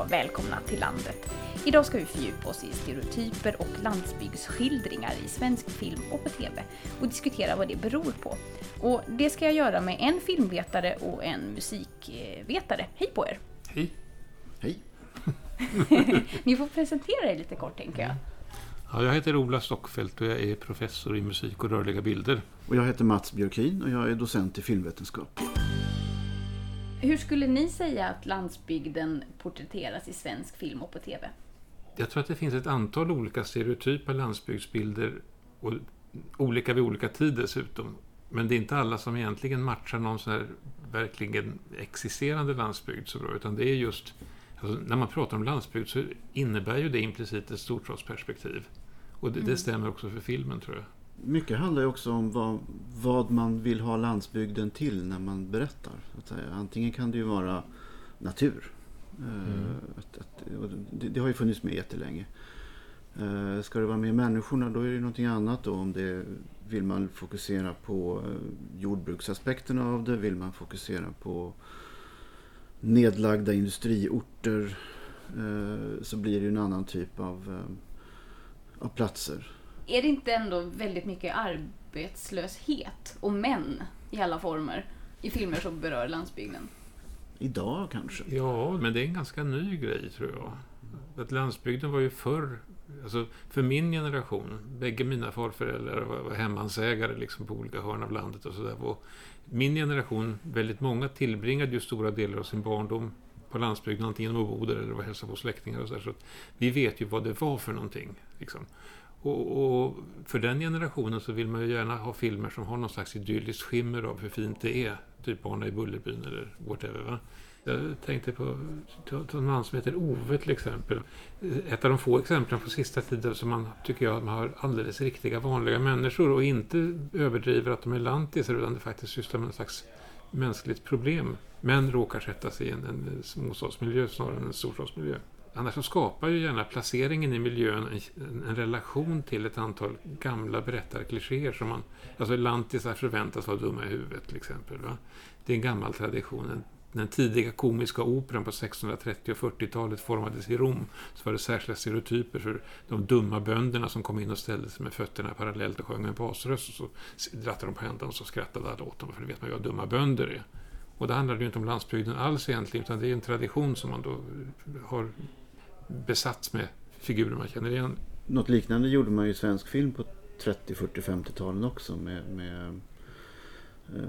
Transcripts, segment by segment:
Och välkomna till landet. Idag ska vi fördjupa oss i stereotyper och landsbygdsskildringar i svensk film och på TV och diskutera vad det beror på. Och det ska jag göra med en filmvetare och en musikvetare. Hej på er! Hej! Hej! Ni får presentera er lite kort tänker jag. Ja, jag heter Ola Stockfeldt och jag är professor i musik och rörliga bilder. Och jag heter Mats Björkin och jag är docent i filmvetenskap. Hur skulle ni säga att landsbygden porträtteras i svensk film och på TV? Jag tror att det finns ett antal olika stereotypa landsbygdsbilder, och olika vid olika tid dessutom. Men det är inte alla som egentligen matchar någon sån här verkligen existerande landsbygd så bra, utan det är just Alltså, när man pratar om landsbygd så innebär ju det implicit ett storstadsperspektiv. Och det, mm. det, stämmer också för filmen tror jag. Mycket handlar ju också om vad, vad man vill ha landsbygden till när man berättar. Antingen kan det ju vara natur. Eh, mm. Att, att, det, det, har ju funnits med jättelänge. Uh, ska det vara med människorna då är det någonting annat. Då. Om det vill man fokusera på uh, jordbruksaspekterna av det, vill man fokusera på nedlagda industriorter eh, så blir det en annan typ av, eh, av platser. Är det inte ändå väldigt mycket arbetslöshet och män i alla former i filmer som berör landsbygden? Idag kanske? Ja, men det är en ganska ny grej tror jag. Att landsbygden var ju förr, alltså för min generation, bägge mina farföräldrar var hemmansägare liksom på olika hörn av landet och sådär min generation, väldigt många tillbringade ju stora delar av sin barndom på landsbygden, antingen de bodde där eller var hälsade på släktingar och så, där, så Vi vet ju vad det var för någonting. Liksom. Och, och, för den generationen så vill man ju gärna ha filmer som har någon slags idylliskt skimmer av hur fint det är. Typ Barnen i Bullerbyn eller whatever. Va? Jag tänkte på, en man som heter Ove till exempel. Ett av de få exemplen på sista tiden som man tycker jag man har alldeles riktiga vanliga människor och inte överdriver att de är lantisar utan det faktiskt sysslar med en slags mänskligt problem. Men råkar sätta sig i en, en småstadsmiljö snarare än en storstadsmiljö. Annars så skapar ju gärna placeringen i miljön en, en relation till ett antal gamla berättarklichéer som man... Alltså lantisar förväntas vara dumma i huvudet till exempel. Va? Det är en gammal tradition, den tidiga komiska operan på 1630 och 40-talet formades i Rom så var det särskilda stereotyper för de dumma bönderna som kom in och ställde sig med fötterna parallellt och sjöng med basröst och så drattade de på händerna och så skrattade alla åt dem för det vet man ju vad dumma bönder är. Och det handlar ju inte om landsbygden alls egentligen utan det är en tradition som man då har besatts med figurer man känner igen. Något liknande gjorde man ju i svensk film på 30, 40, 50-talen också med, med Eh,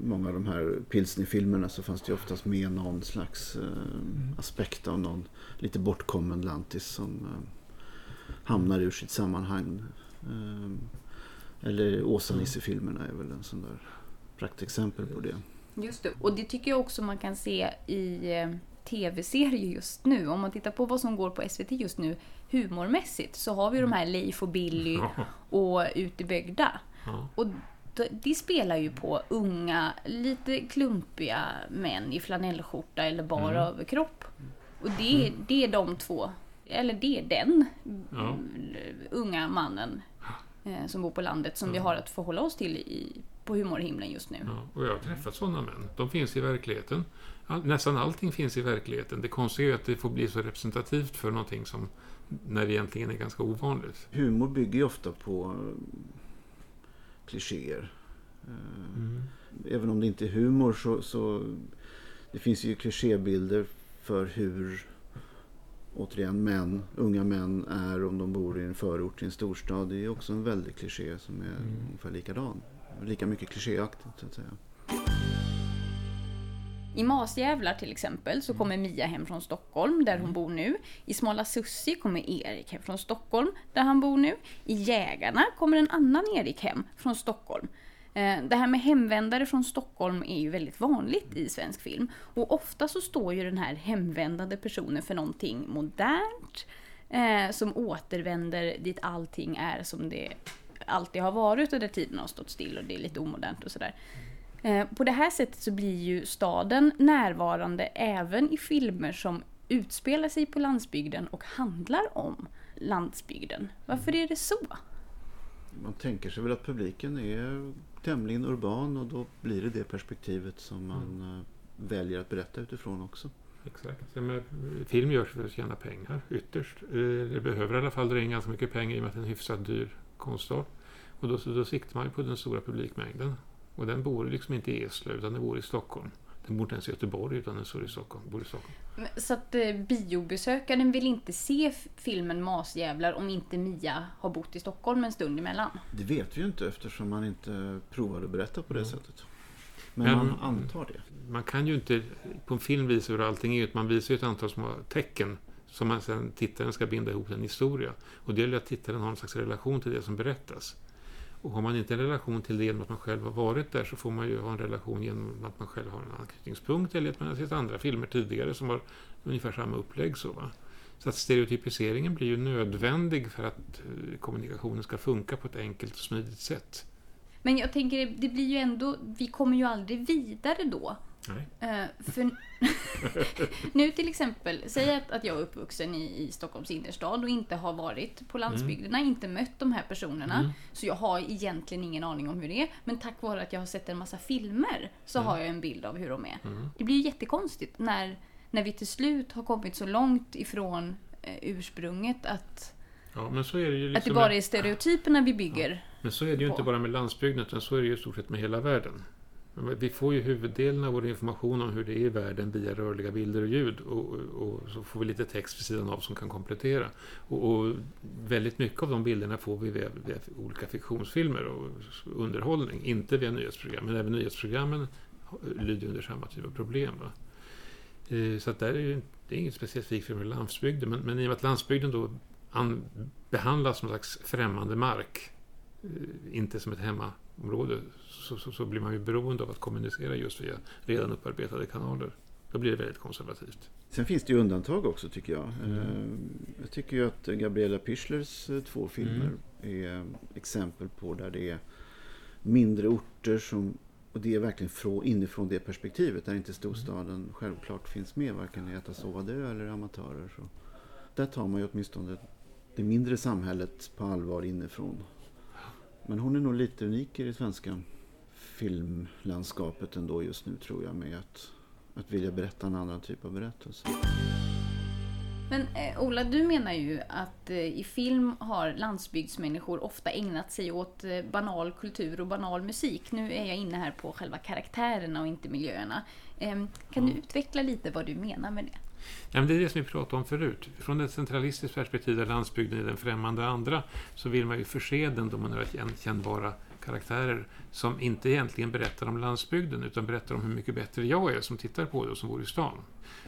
många av de här pilsnerfilmerna så fanns det ju oftast med någon slags eh, mm. aspekt av någon lite bortkommen lantis som eh, hamnar ur sitt sammanhang. Eller Åsa-Nisse-filmerna är väl en sån där praktexempel på det. Just det, och det tycker jag också man kan se i tv-serier just nu. Om man tittar på vad som går på SVT just nu humormässigt så har vi de här Leif och Billy och Ut i bygda. Och de spelar ju på unga, lite klumpiga män i flanellskjorta eller bar mm. överkropp. Och det, mm. det är de två, eller det är den ja. unga mannen eh, som bor på landet som ja. vi har att förhålla oss till i, på humorhimlen just nu. Ja, och jag har träffat sådana män. De finns i verkligheten. All, nästan allting finns i verkligheten. Det konstiga är att det får bli så representativt för någonting som när det egentligen är ganska ovanligt. Humor bygger ju ofta på klichéer. Mm. Även om det inte är humor så, så det finns ju klichébilder för hur återigen män, unga män är om de bor i en förort i en storstad. Det är också en väldig kliché som är mm. ungefär likadan. Lika mycket klichéaktigt så att säga. I Masjävlar till exempel så kommer Mia hem från Stockholm, där hon mm. bor nu. I Smala Sussi kommer Erik hem från Stockholm, där han bor nu. I Jägarna kommer en annan Erik hem från Stockholm. Eh, det här med hemvändare från Stockholm är ju väldigt vanligt i svensk film. Och ofta så står ju den här hemvändande personen för någonting modernt, eh, som återvänder dit allting är som det alltid har varit och där tiden har stått still och det är lite omodernt och sådär. Eh, på det här sättet så blir ju staden närvarande även i filmer som utspelar sig på landsbygden och handlar om landsbygden. Varför är det så? Man tänker sig väl att publiken är tämligen urban och då blir det det perspektivet som man mm. väljer att berätta utifrån också. Exakt. Men film görs för att tjäna pengar ytterst. Eh, det behöver i alla fall dra in ganska mycket pengar i och med att det är en hyfsat dyr konstart. Och då, då siktar man ju på den stora publikmängden. Och den bor liksom inte i Eslöv utan den bor i Stockholm. Den bor inte ens i Göteborg utan den står i Stockholm, bor i Stockholm. Så att eh, biobesökaren vill inte se filmen Masjävlar om inte Mia har bott i Stockholm en stund emellan? Det vet vi ju inte eftersom man inte provade att berätta på det mm. sättet. Men, Men, man antar det. Man kan ju inte på en film visa hur allting är, man visar ju ett antal små tecken som man sen tittaren ska binda ihop en historia. Och det gäller att tittaren har en slags relation till det som berättas. Och har man inte en relation till det genom att man själv har varit där så får man ju ha en relation genom att man själv har en anknytningspunkt eller att man har sett andra filmer tidigare som har ungefär samma upplägg. Så, va? så att stereotypiseringen blir ju nödvändig för att eh, kommunikationen ska funka på ett enkelt och smidigt sätt. Men jag tänker, det blir ju ändå, vi kommer ju aldrig vidare då. Nej. Uh, för nu till exempel, säg att, att jag är uppvuxen i, i Stockholms innerstad och inte har varit på landsbygderna, mm. inte mött de här personerna. Mm. Så jag har egentligen ingen aning om hur det är. Men tack vare att jag har sett en massa filmer så mm. har jag en bild av hur de är. Mm. Det blir ju jättekonstigt när, när vi till slut har kommit så långt ifrån eh, ursprunget att Ja, det liksom att det bara är stereotyperna vi bygger. Ja. Men så är det ju på. inte bara med landsbygden, utan så är det ju i stort sett med hela världen. Vi får ju huvuddelen av vår information om hur det är i världen via rörliga bilder och ljud och, och så får vi lite text vid sidan av som kan komplettera. Och, och väldigt mycket av de bilderna får vi via, via, olika fiktionsfilmer och underhållning, inte via nyhetsprogram. Men även nyhetsprogrammen lyder under samma typ av problem. Va? Eh, så att där är det är inget specifikt för landsbygden, men, men i och med att landsbygden då an, behandlas som en slags främmande mark, inte som ett hemmaområde, så, så, så, blir man ju beroende av att kommunicera just via redan upparbetade kanaler. Då blir det väldigt konservativt. Sen finns det ju undantag också tycker jag. Mm. Eh, jag tycker ju att Gabriella Pischlers eh, två filmer mm. är exempel på där det är mindre orter som och det är verkligen inifrån det perspektivet där inte storstaden mm. självklart finns med varken i Äta sova dö eller amatörer. Så där tar man ju åtminstone det mindre samhället på allvar inifrån. Men hon är nog lite unik i det svenska filmlandskapet ändå just nu tror jag med att, att vilja berätta en annan typ av berättelse. Men eh, Ola, du menar ju att eh, i film har landsbygdsmänniskor ofta ägnat sig åt eh, banal kultur och banal musik. Nu är jag inne här på själva karaktärerna och inte miljöerna. Ehm, kan du utveckla lite vad du menar med det? Ja, men det är det som vi pratade om förut. Från ett centralistiskt perspektiv där landsbygden är den främmande andra så vill man ju förse den med några kännbara karaktärer som inte egentligen berättar om landsbygden utan berättar om hur mycket bättre jag är som tittar på det och som bor i stan.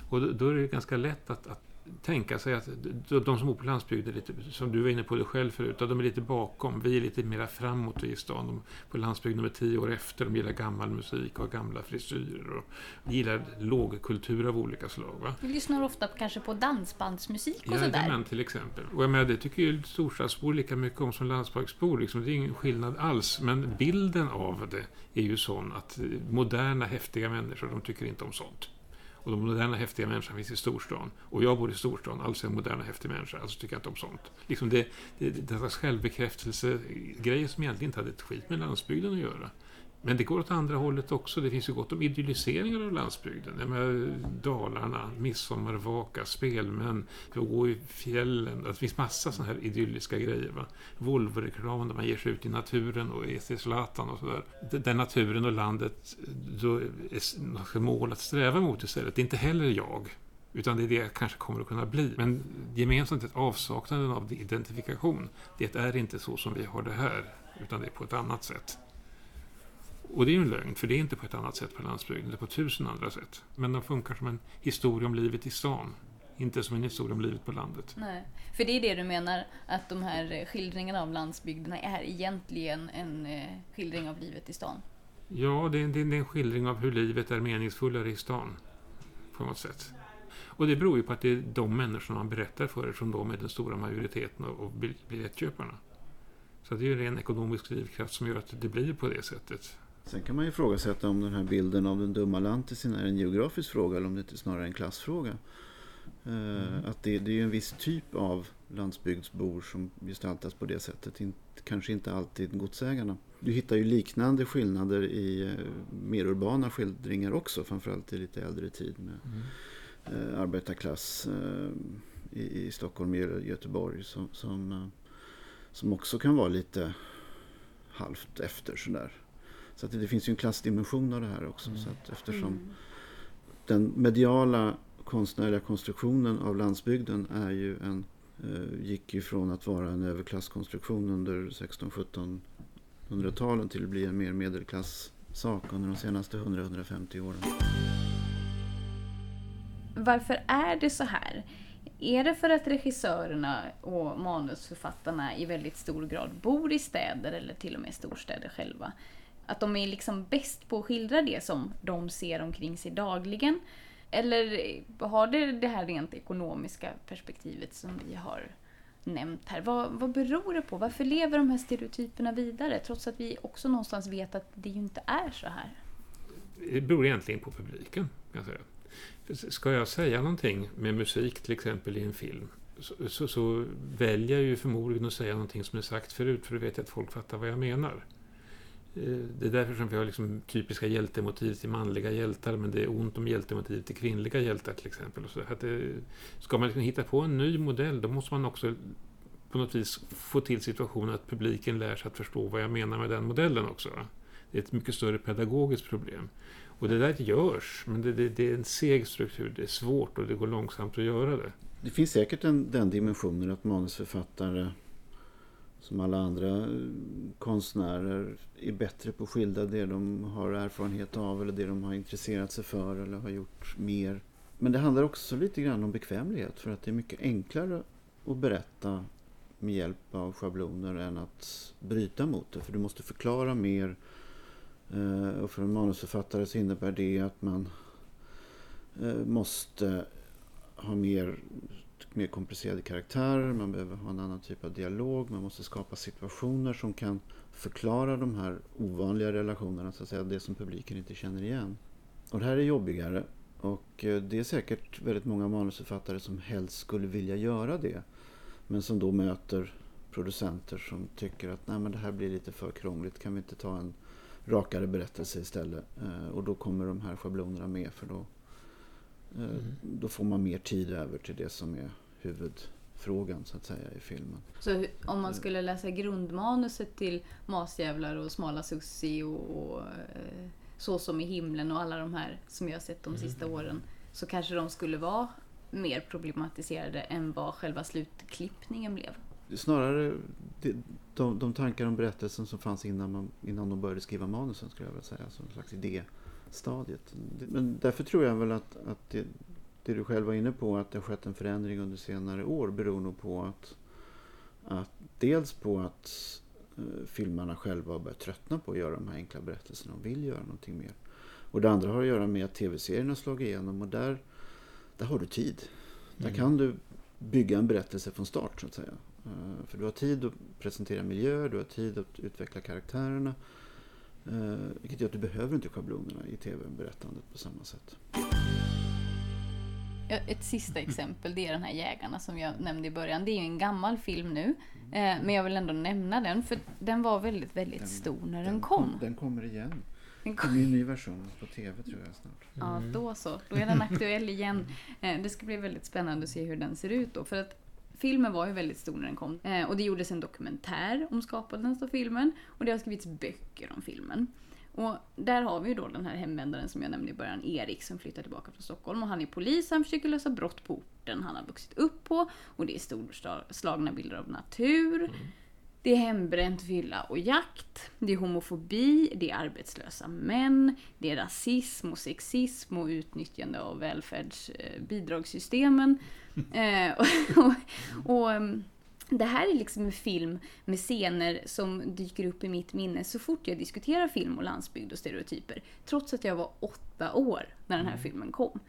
Och då, då är det ganska lätt att, att tänka sig att de som bor på landsbygden, lite, som du var inne på det själv förut, de är lite bakom. Vi är lite mer framåt i stan. De, på landsbygden de är tio år efter. De gillar gammal musik och har gamla frisyrer och gillar lågkultur av olika slag. Va? Vi lyssnar ofta kanske på dansbandsmusik och ja, sådär. Jajamän, till exempel. Och jag menar, det tycker ju storstadsbor lika mycket om som landsbygdsbor. Liksom. Det är ingen skillnad alls. Men bilden av det är ju sån att moderna, häftiga människor, de tycker inte om sånt. Och de moderna häftiga människorna finns i storstan. Och jag bor i storstan, alltså är jag moderna häftig människa. Alltså tycker jag inte om sånt. Liksom det, det, det är en självbekräftelse, grejer som egentligen inte hade ett skit med landsbygden att göra. Men det går åt andra hållet också. Det finns ju gott om idylliseringar av landsbygden. Jag menar, Dalarna, midsommarvaka, spelmän, gå i fjällen. Det finns massa sådana här idylliska grejer. Va? Volvo-reklam där man ger sig ut i naturen och är till Zlatan och sådär. Där naturen och landet då är mål att sträva mot istället. Det är inte heller jag. Utan det är det jag kanske kommer att kunna bli. Men gemensamt är avsaknaden av identifikation. Det är inte så som vi har det här. Utan det är på ett annat sätt. Och det är ju en lögn, för det är inte på ett annat sätt på landsbygden, det är på tusen andra sätt. Men de funkar som en historia om livet i stan, inte som en historia om livet på landet. Nej, för det är det du menar, att de här skildringarna av landsbygderna är egentligen en eh, skildring av livet i stan? Ja, det är, det är en skildring av hur livet är meningsfullare i stan, på något sätt. Och det beror ju på att det är de människorna man berättar för, eftersom de är den stora majoriteten av biljettköparna. Så det är ju en ren ekonomisk drivkraft som gör att det blir på det sättet. Sen kan man ju ifrågasätta om den här bilden av den dumma lantisen är en geografisk fråga eller om det inte snarare är en klassfråga. Eh, mm. Att det, det är en viss typ av landsbygdsbor som gestaltas på det sättet. Inte, kanske inte alltid godsägarna. Du hittar ju liknande skillnader i eh, mer urbana skildringar också, framförallt i lite äldre tid. Med mm. eh, arbetarklass eh, i, i Stockholm och Göteborg som, som, eh, som också kan vara lite halvt efter sådär. Så att det, finns ju en klassdimension av det här också. Mm. Så att eftersom Mm. den mediala konstnärliga konstruktionen av landsbygden är ju en, eh, gick ju från att vara en överklasskonstruktion under 16-1700-talen till att bli en mer medelklasssak under de senaste 100-150 åren. Varför är det så här? Är det för att regissörerna och manusförfattarna i väldigt stor grad bor i städer eller till och med storstäder själva? Att de är liksom bäst på att skildra det som de ser omkring sig dagligen? Eller har det det här rent ekonomiska perspektivet som vi har nämnt här? Vad, vad beror det på? Varför lever de här stereotyperna vidare? Trots att vi också någonstans vet att det ju inte är så här. Det beror egentligen på publiken. Kan jag säga. Ska jag säga någonting med musik till exempel i en film så, så, så väljer jag ju förmodligen att säga någonting som är sagt förut för då vet jag att folk fattar vad jag menar. Eh, det är därför som vi har liksom typiska hjältemotiv till manliga hjältar men det är ont om hjältemotiv till kvinnliga hjältar till exempel. Och så. Att det, ska man liksom hitta på en ny modell då måste man också på något vis få till situationen att publiken lär sig att förstå vad jag menar med den modellen också. Det är ett mycket större pedagogiskt problem. Och det där görs, men det, det, det är en seg struktur. Det är svårt och det går långsamt att göra det. Det finns säkert en, den dimensionen att manusförfattare som alla andra eh, konstnärer är bättre på att skildra det de har erfarenhet av eller det de har intresserat sig för eller har gjort mer. Men det handlar också lite grann om bekvämlighet för att det är mycket enklare att berätta med hjälp av schabloner än att bryta mot det. För du måste förklara mer eh, och för en manusförfattare så innebär det att man eh, måste ha mer mer komplicerade karaktärer, man behöver ha en annan typ av dialog, man måste skapa situationer som kan förklara de här ovanliga relationerna, så att säga, det som publiken inte känner igen. Och det här är jobbigare och eh, det är säkert väldigt många manusförfattare som helst skulle vilja göra det, men som då möter producenter som tycker att Nej, men det här blir lite för krångligt, kan vi inte ta en rakare berättelse istället? Eh, Och då kommer de här schablonerna med för då Eh, Mm. Då får man mer tid över till det som är huvudfrågan så att säga i filmen. Så om man skulle läsa grundmanuset till Masjävlar och Smala Sussi och, och eh, Så som i himlen och alla de här som jag har sett de sista åren så kanske de skulle vara mer problematiserade än vad själva slutklippningen blev. Snarare de, de, de tankar om berättelsen som fanns innan, man, innan de började skriva manusen skulle jag vilja säga, som en slags idéstadiet. Men därför tror jag väl att, att det, det du själv var inne på, att det har skett en förändring under senare år beror nog på att, att dels på att eh, filmarna själva har börjat tröttna på att göra de här enkla berättelserna och vill göra någonting mer. Och det andra har att göra med att tv-serien har slagit igenom och där, där har du tid. Där Mm. kan du bygga en berättelse från start så att säga. Eh, För du har tid att presentera miljöer, du har tid att utveckla karaktärerna. eh, Vilket gör att du behöver inte schablonerna i tv-berättandet på samma sätt. Ett sista exempel, det är den här Jägarna som jag nämnde i början. Det är ju en gammal film nu, eh, men jag vill ändå nämna den för den var väldigt, väldigt Den- stor när den, kom. Den kommer igen. Den Det kom. blir en ny version på tv tror jag snart. Ja, då så. Då är den aktuell igen. Eh, Det ska bli väldigt spännande att se hur den ser ut då. För att filmen var ju väldigt stor när den kom. Eh, Och det gjordes en dokumentär om skapandet av filmen. Och det har skrivits böcker om filmen. Och där har vi ju då den här hemvändaren som jag nämnde i början, Erik, som flyttar tillbaka från Stockholm. Och han är polis, han försöker lösa brott på orten han har vuxit upp på. Och det är storslagna bilder av natur. Det är hembränt, fylla och jakt. Det är homofobi, det är arbetslösa män, det är rasism och sexism och utnyttjande av välfärdsbidragssystemen. Eh, och, och, och, ehm, det här är liksom en film med scener som dyker upp i mitt minne så fort jag diskuterar film och landsbygd och stereotyper. Trots att jag var åtta år när den här filmen kom.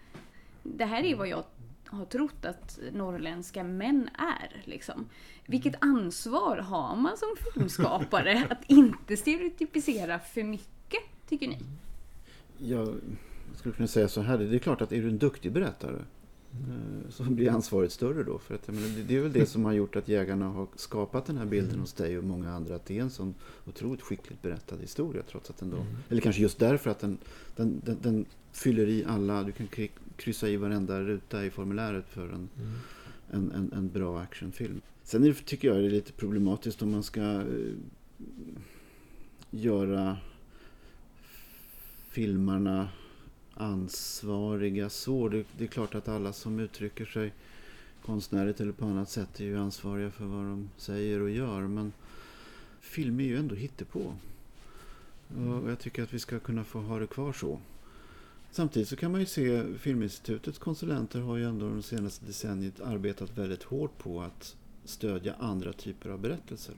Det här är vad jag har trott att norrländska män är. Liksom. Vilket ansvar har man som filmskapare att inte stereotypisera för mycket, tycker ni? Jag skulle kunna säga så här, det är klart att är du en duktig berättare så blir ansvaret större då. För att, menar, det- är väl det som har gjort att jägarna har skapat den här bilden hos dig och många andra. Att det är en sån otroligt skickligt berättad historia. Trots att den då, Eller kanske just därför att den, den, den, den fyller i alla, du kan kryssa i varenda ruta i formuläret för en, Mm. en, en, en bra actionfilm. Sen är det, tycker jag det är lite problematiskt om man ska eh, göra filmarna ansvariga så. Det, det är klart att alla som uttrycker sig konstnärligt eller på annat sätt är ju ansvariga för vad de säger och gör. Men film är ju ändå hittepå. Och jag tycker att vi ska kunna få ha det kvar så. Samtidigt så kan man ju se Filminstitutets konsulenter har ju ändå de senaste decenniet arbetat väldigt hårt på att stödja andra typer av berättelser.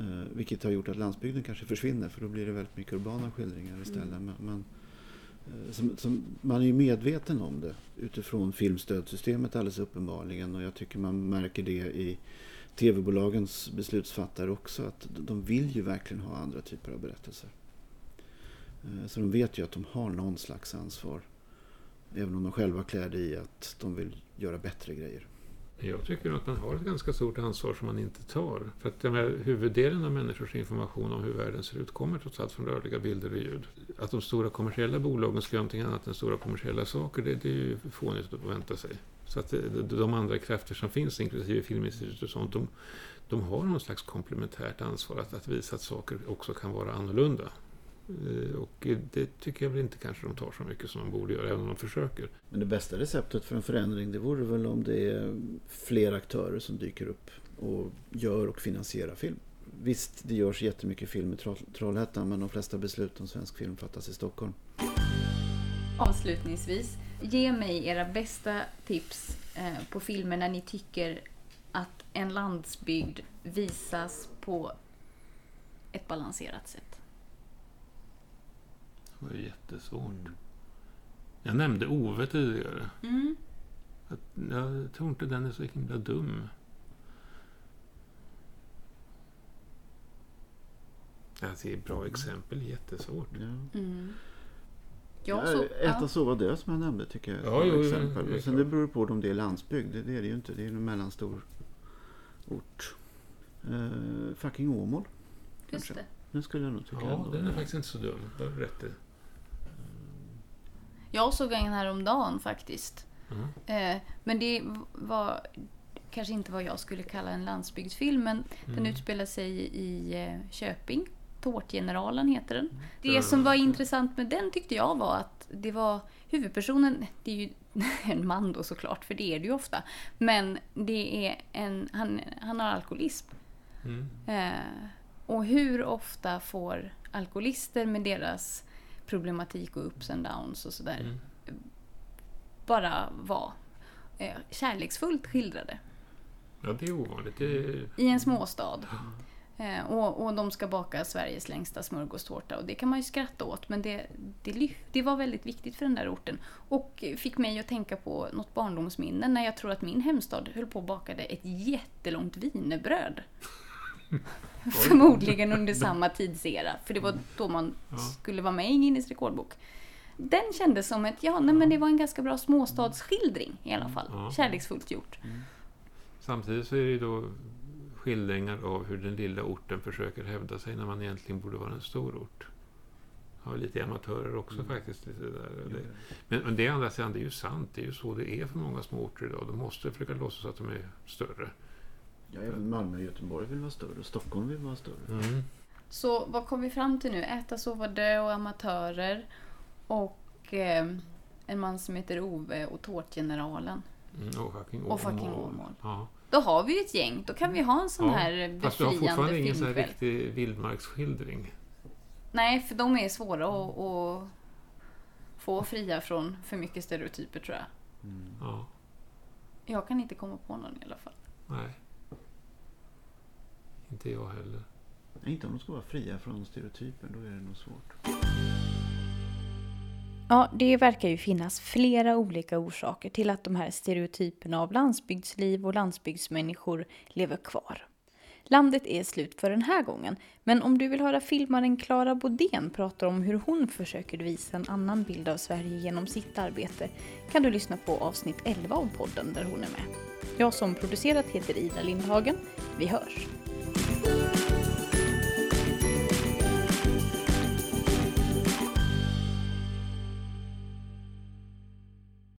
Eh, vilket har gjort att landsbygden kanske försvinner för då blir det väldigt mycket urbana skildringar istället. Men, men, Eh, som, som, man är ju medveten om det utifrån filmstödsystemet alldeles uppenbarligen och jag tycker man märker det i tv-bolagens beslutsfattare också att de vill ju verkligen ha andra typer av berättelser. Eh, så de vet ju att de har någon slags ansvar. Även om de själva klär det i att de vill göra bättre grejer. Jag tycker att man har ett ganska stort ansvar som man inte tar. För att jag huvuddelen av människors information om hur världen ser ut kommer trots allt från rörliga bilder och ljud. Att de stora kommersiella bolagen ska göra någonting annat än stora kommersiella saker, det, det är ju fånigt att förvänta sig. Så att eh, de andra krafter som finns, inklusive Filminstitutet och sånt, de, de har någon slags komplementärt ansvar att, att visa att saker också kan vara annorlunda. Eh, Och det tycker jag väl inte kanske de tar så mycket som de borde göra, även om de försöker. Men det bästa receptet för en förändring det vore väl om det är fler aktörer som dyker upp och gör och finansierar film. Visst, det görs jättemycket film i Troll- Trollhättan men de flesta beslut om svensk film fattas i Stockholm. Avslutningsvis, ge mig era bästa tips eh, på filmer när ni tycker att en landsbygd visas på ett balanserat sätt. Det var ju jättesvårt. Jag nämnde Ove tidigare. Mm. Att Jag tror inte den är så himla dum. Alltså, det är ett bra exempel, jättesvårt. Ja. Mm. Jag Ja, Äta, sova, dö som jag nämnde tycker jag är ett Ja, bra jo, jo, exempel. det är Men Sen det beror på om det är landsbygd. Det, det är det ju inte. Det är en mellanstor ort. Uh, fucking Åmål. Just kanske. det. Den skulle jag nog tycka Ja, ändå. den är faktiskt inte så dum. Det har rätt i. Jag såg en häromdagen faktiskt. Mm. Eh, men det var kanske inte vad jag skulle kalla en landsbygdsfilm, men den Mm. utspelar sig i eh, Köping. Tårtgeneralen heter den. Det Ja. som var intressant med den tyckte jag var att det var huvudpersonen, det är ju en man då såklart, för det är det ju ofta. Men det är en, han, han har alkoholism. Mm. Eh, och hur ofta får alkoholister med deras problematik och ups and downs och sådär Mm. bara vara eh, kärleksfullt skildrade Ja, det är ovanligt. Det är... i en småstad. Eh, och, och de ska baka Sveriges längsta smörgåstårta och det kan man ju skratta åt men det, det, det var väldigt viktigt för den där orten. Och fick mig att tänka på något barndomsminne när jag tror att min hemstad höll på och bakade ett jättelångt wienerbröd. Förmodligen under samma tidsera, för det var då man Ja. skulle vara med i Guinness rekordbok. Den kändes som ett, ja nej, men det var en ganska bra småstadsskildring i alla fall. Ja. Kärleksfullt gjort. Samtidigt så är det ju då skildringar av hur den lilla orten försöker hävda sig när man egentligen borde vara en stor ort. Har lite amatörer också faktiskt. Lite där. Det, men, men det andra sidan, det är ju sant. Det är ju så det är för många små orter idag. De måste försöka låtsas att de är större. Ja, även Malmö och Göteborg vill vara större. Stockholm vill vara större. Mm. Så vad kom vi fram till nu? Äta, sova, dö och amatörer. Och eh, en man som heter Ove och Tårtgeneralen. Mm, och fucking Och fucking Åmål. Åmål. Ja. Då har vi ju ett gäng. Då kan vi ha en sån Ja, här Fast du har befriande fortfarande ingen sån här riktig vildmarksskildring. Nej, för de är svåra att, att få fria från för mycket stereotyper tror jag. Ja, Jag kan inte komma på någon i alla fall. nej. Inte jag heller. Inte om de ska vara fria från stereotyper. Då är det nog svårt. Ja, det verkar ju finnas flera olika orsaker till att de här stereotyperna av landsbygdsliv och landsbygdsmänniskor lever kvar. Landet är slut för den här gången, men om du vill höra filmaren Klara Bodén prata om hur hon försöker visa en annan bild av Sverige genom sitt arbete kan du lyssna på avsnitt 11 av podden där hon är med. Jag som producerat heter Ida Lindhagen. Vi hörs!